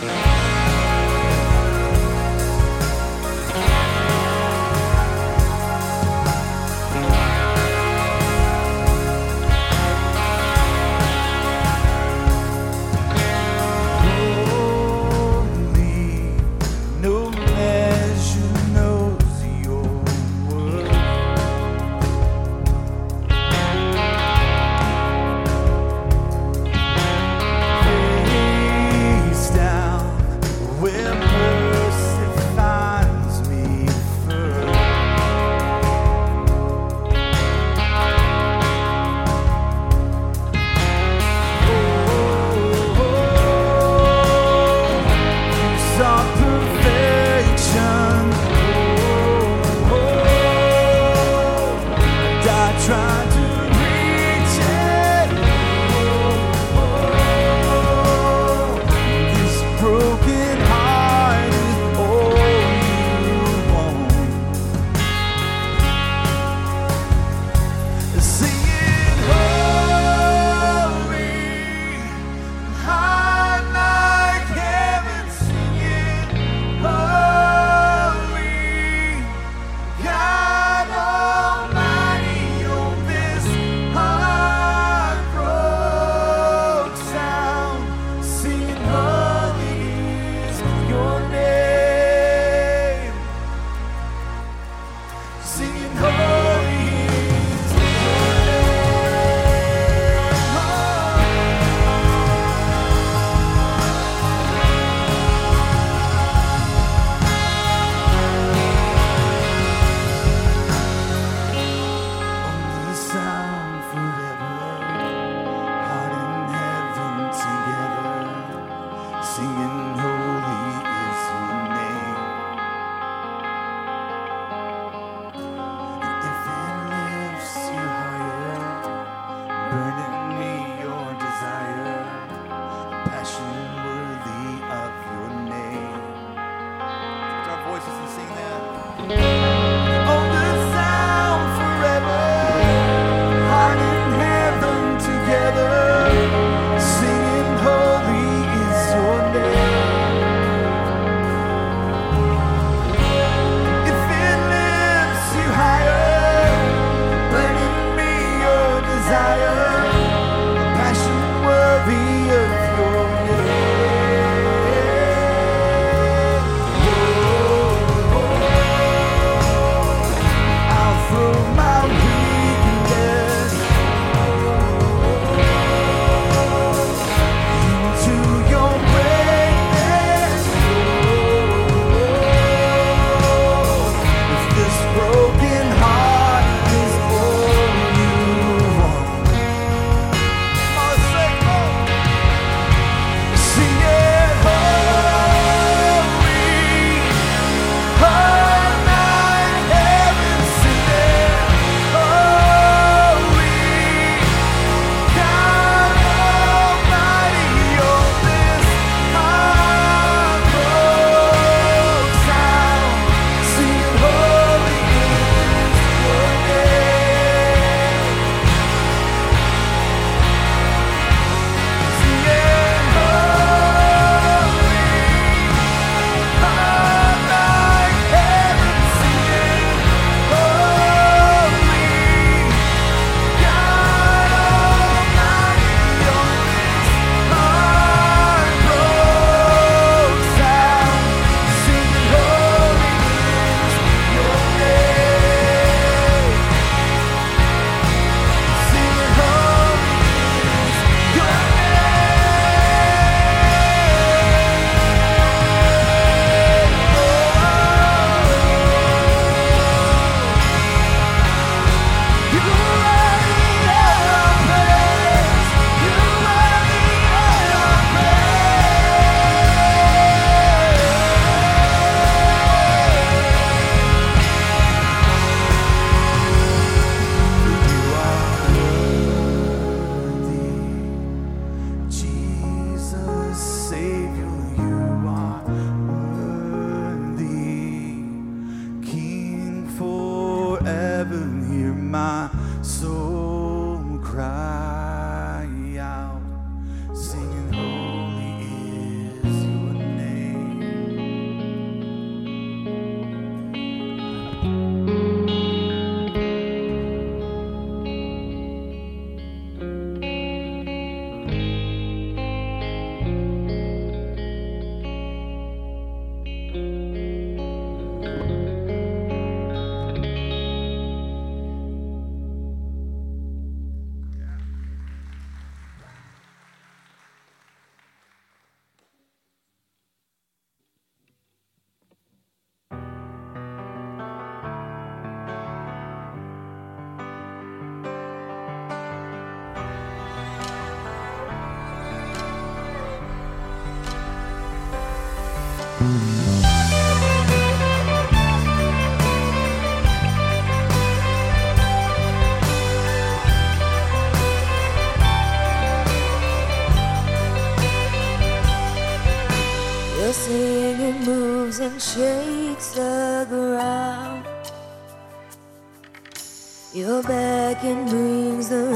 Holy, second brings the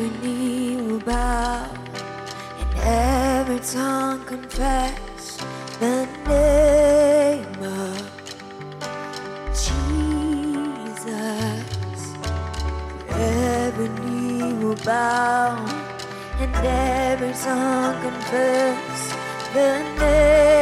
every knee will bow and every tongue confess the name of Jesus. Every knee will bow and every tongue confess the name.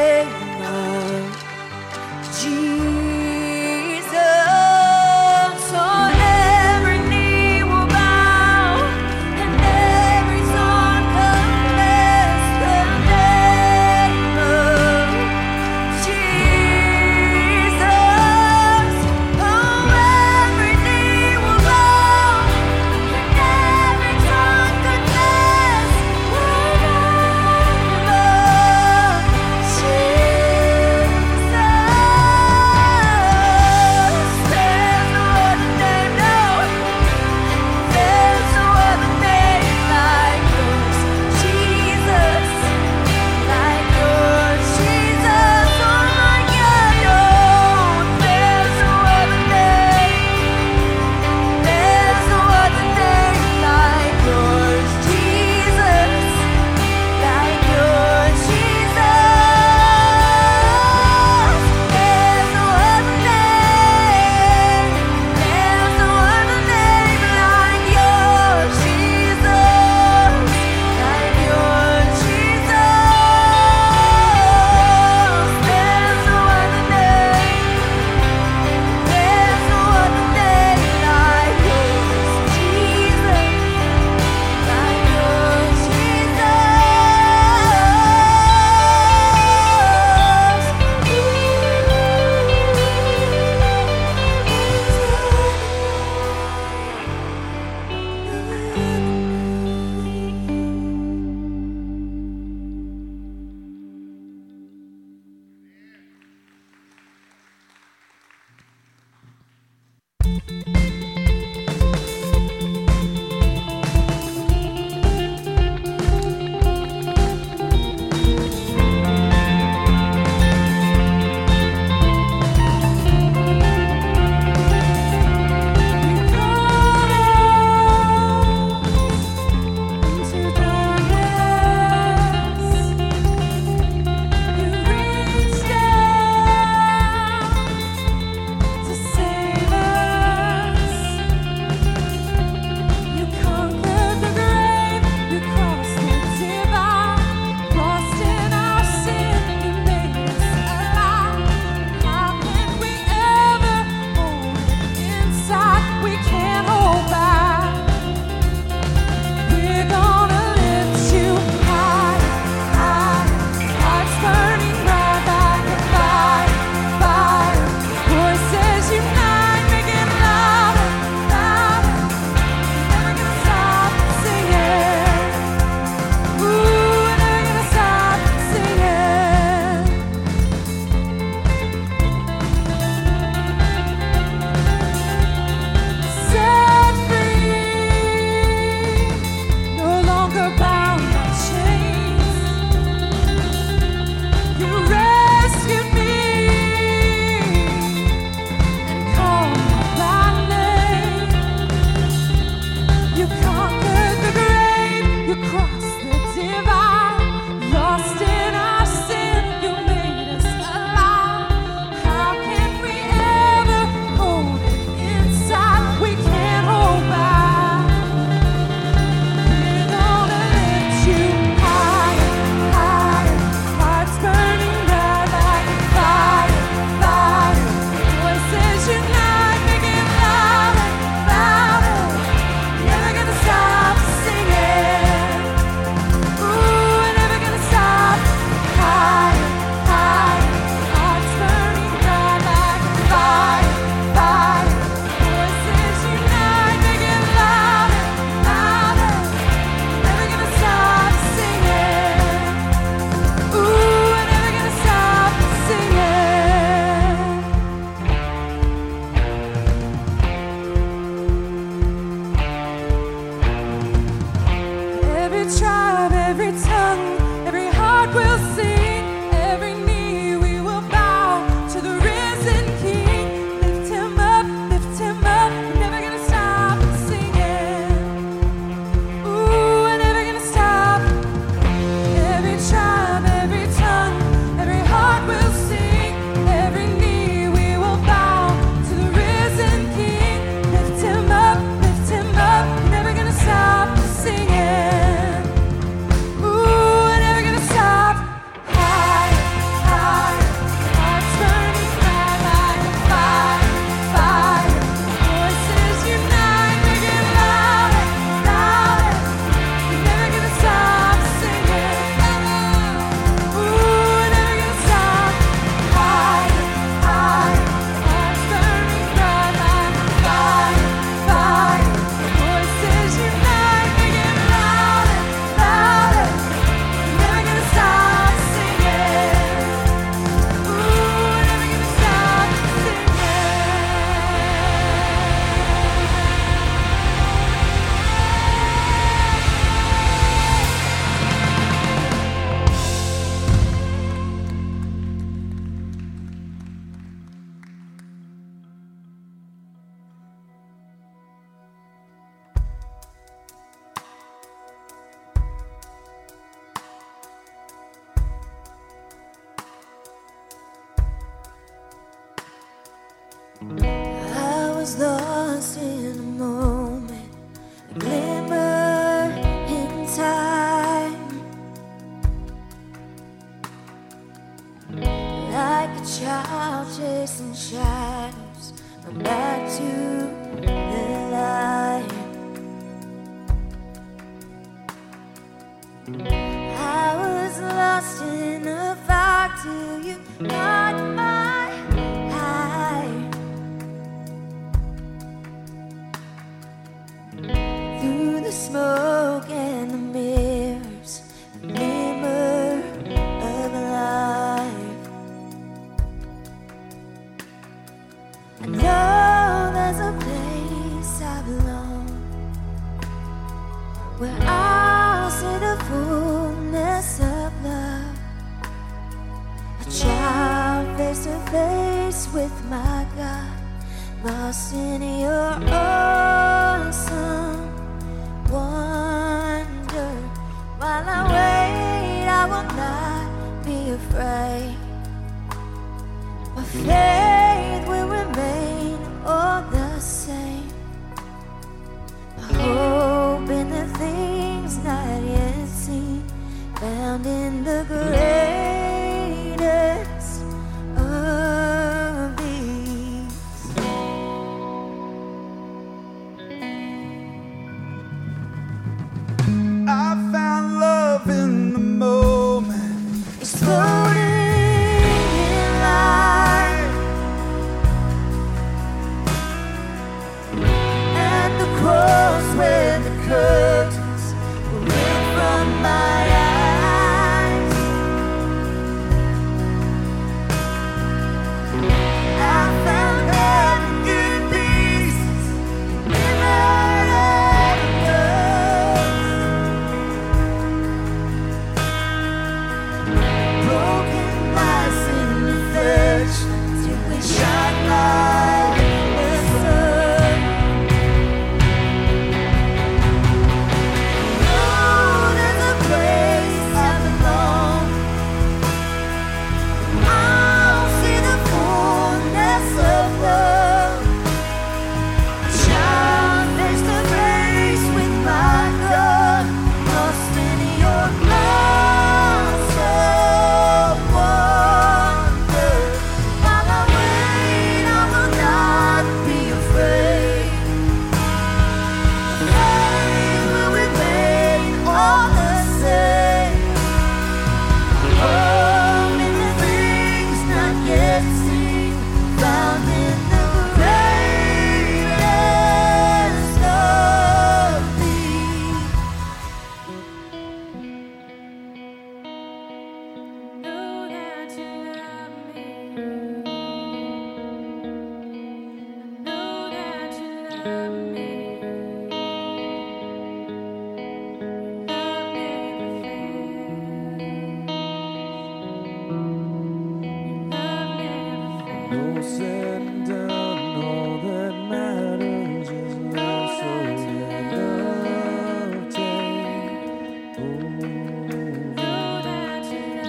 I was lost in a moment, a glimmer in time. Like a child chasing shadows, I'm back to the light. I was lost in a fog till you. with my God, lost in your awesome wonder. While I wait, I will not be afraid. My faith curse.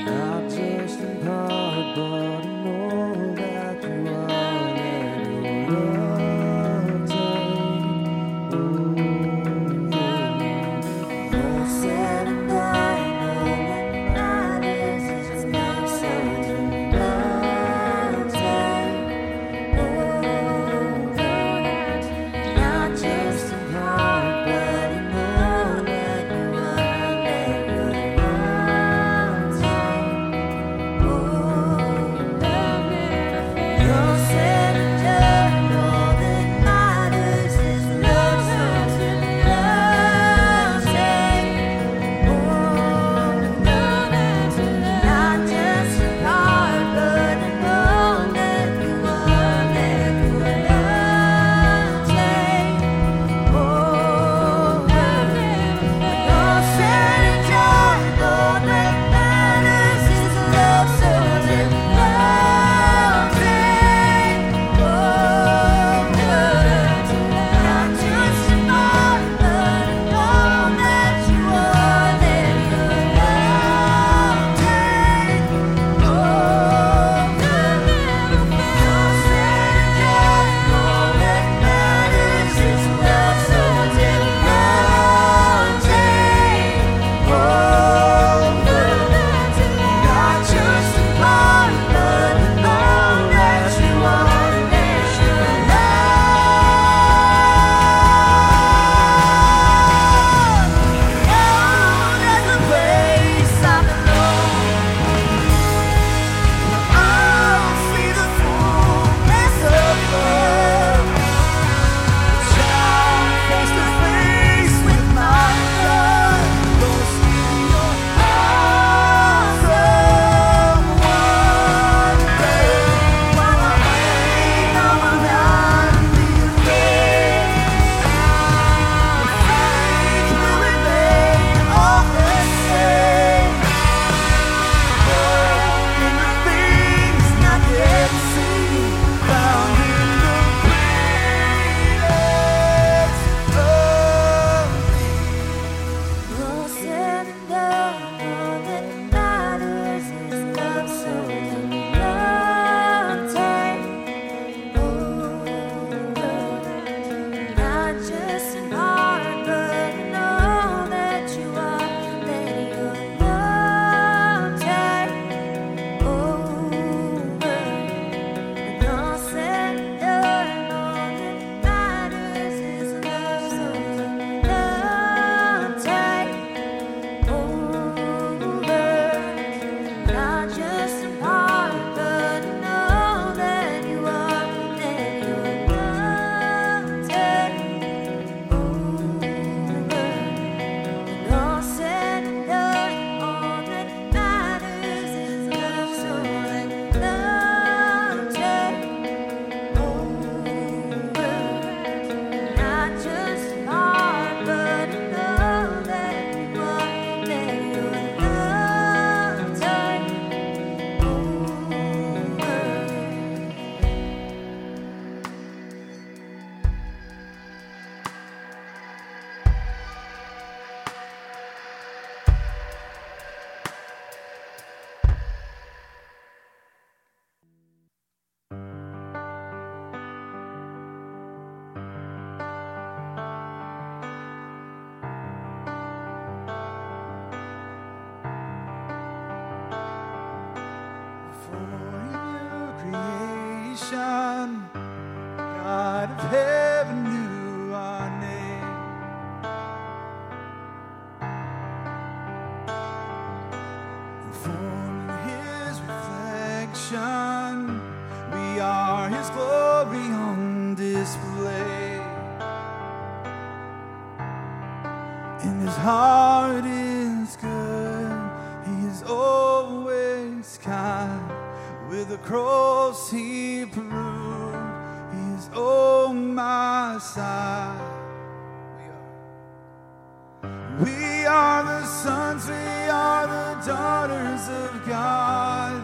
I'm just a cardboard is on my side. We are the sons, we are the daughters of God.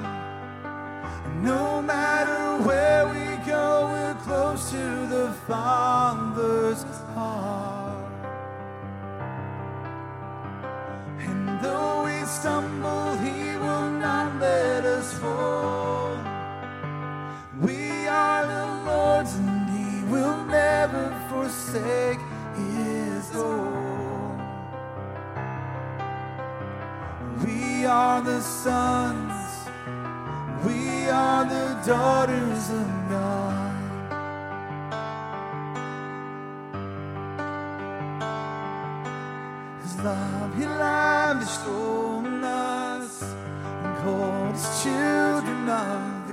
No matter where we go, we're close to the Father. forsake his own. We are the sons, we are the daughters of God. His love, He lavished on us and called His children of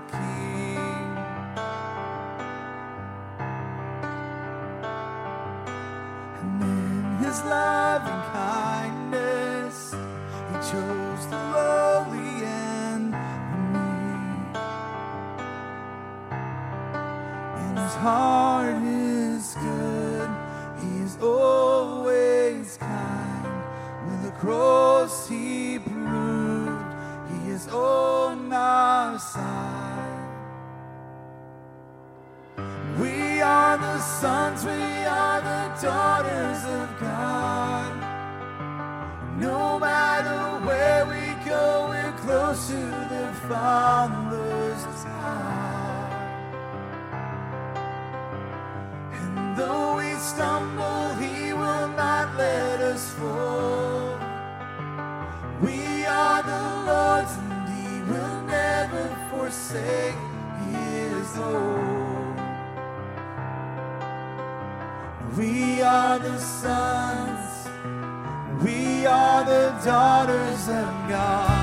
say he is Lord. We are the sons, we are the daughters of God.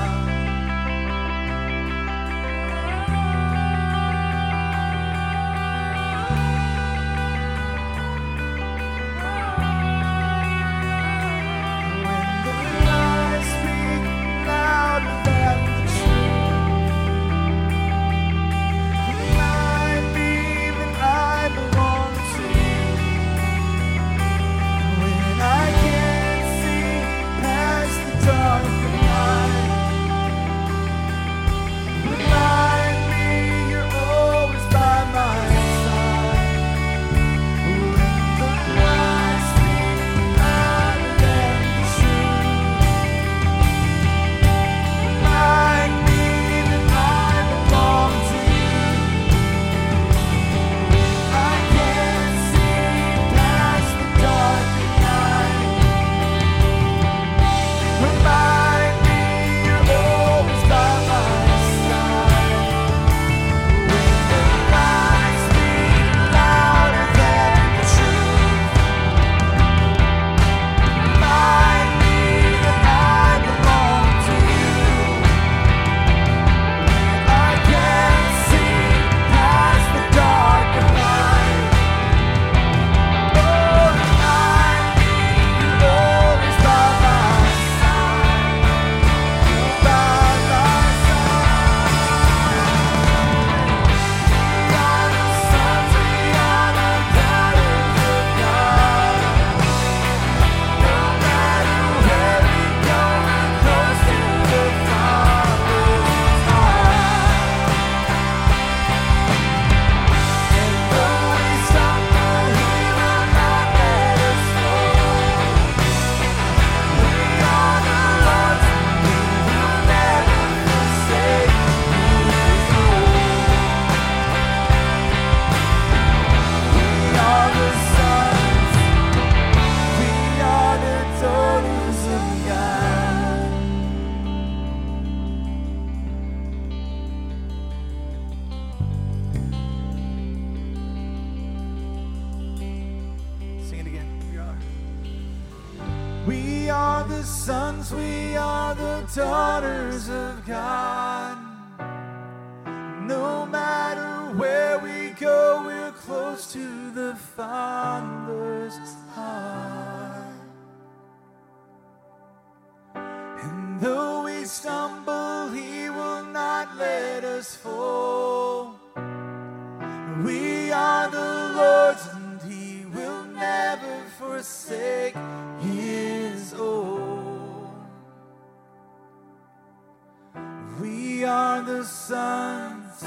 The sons, we are the daughters of God. No matter where we go, we're close to the Father's heart. And though we stumble, He will not let us fall. We are the Lord's, and He will never forsake We are the sons,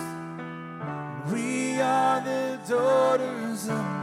we are the daughters of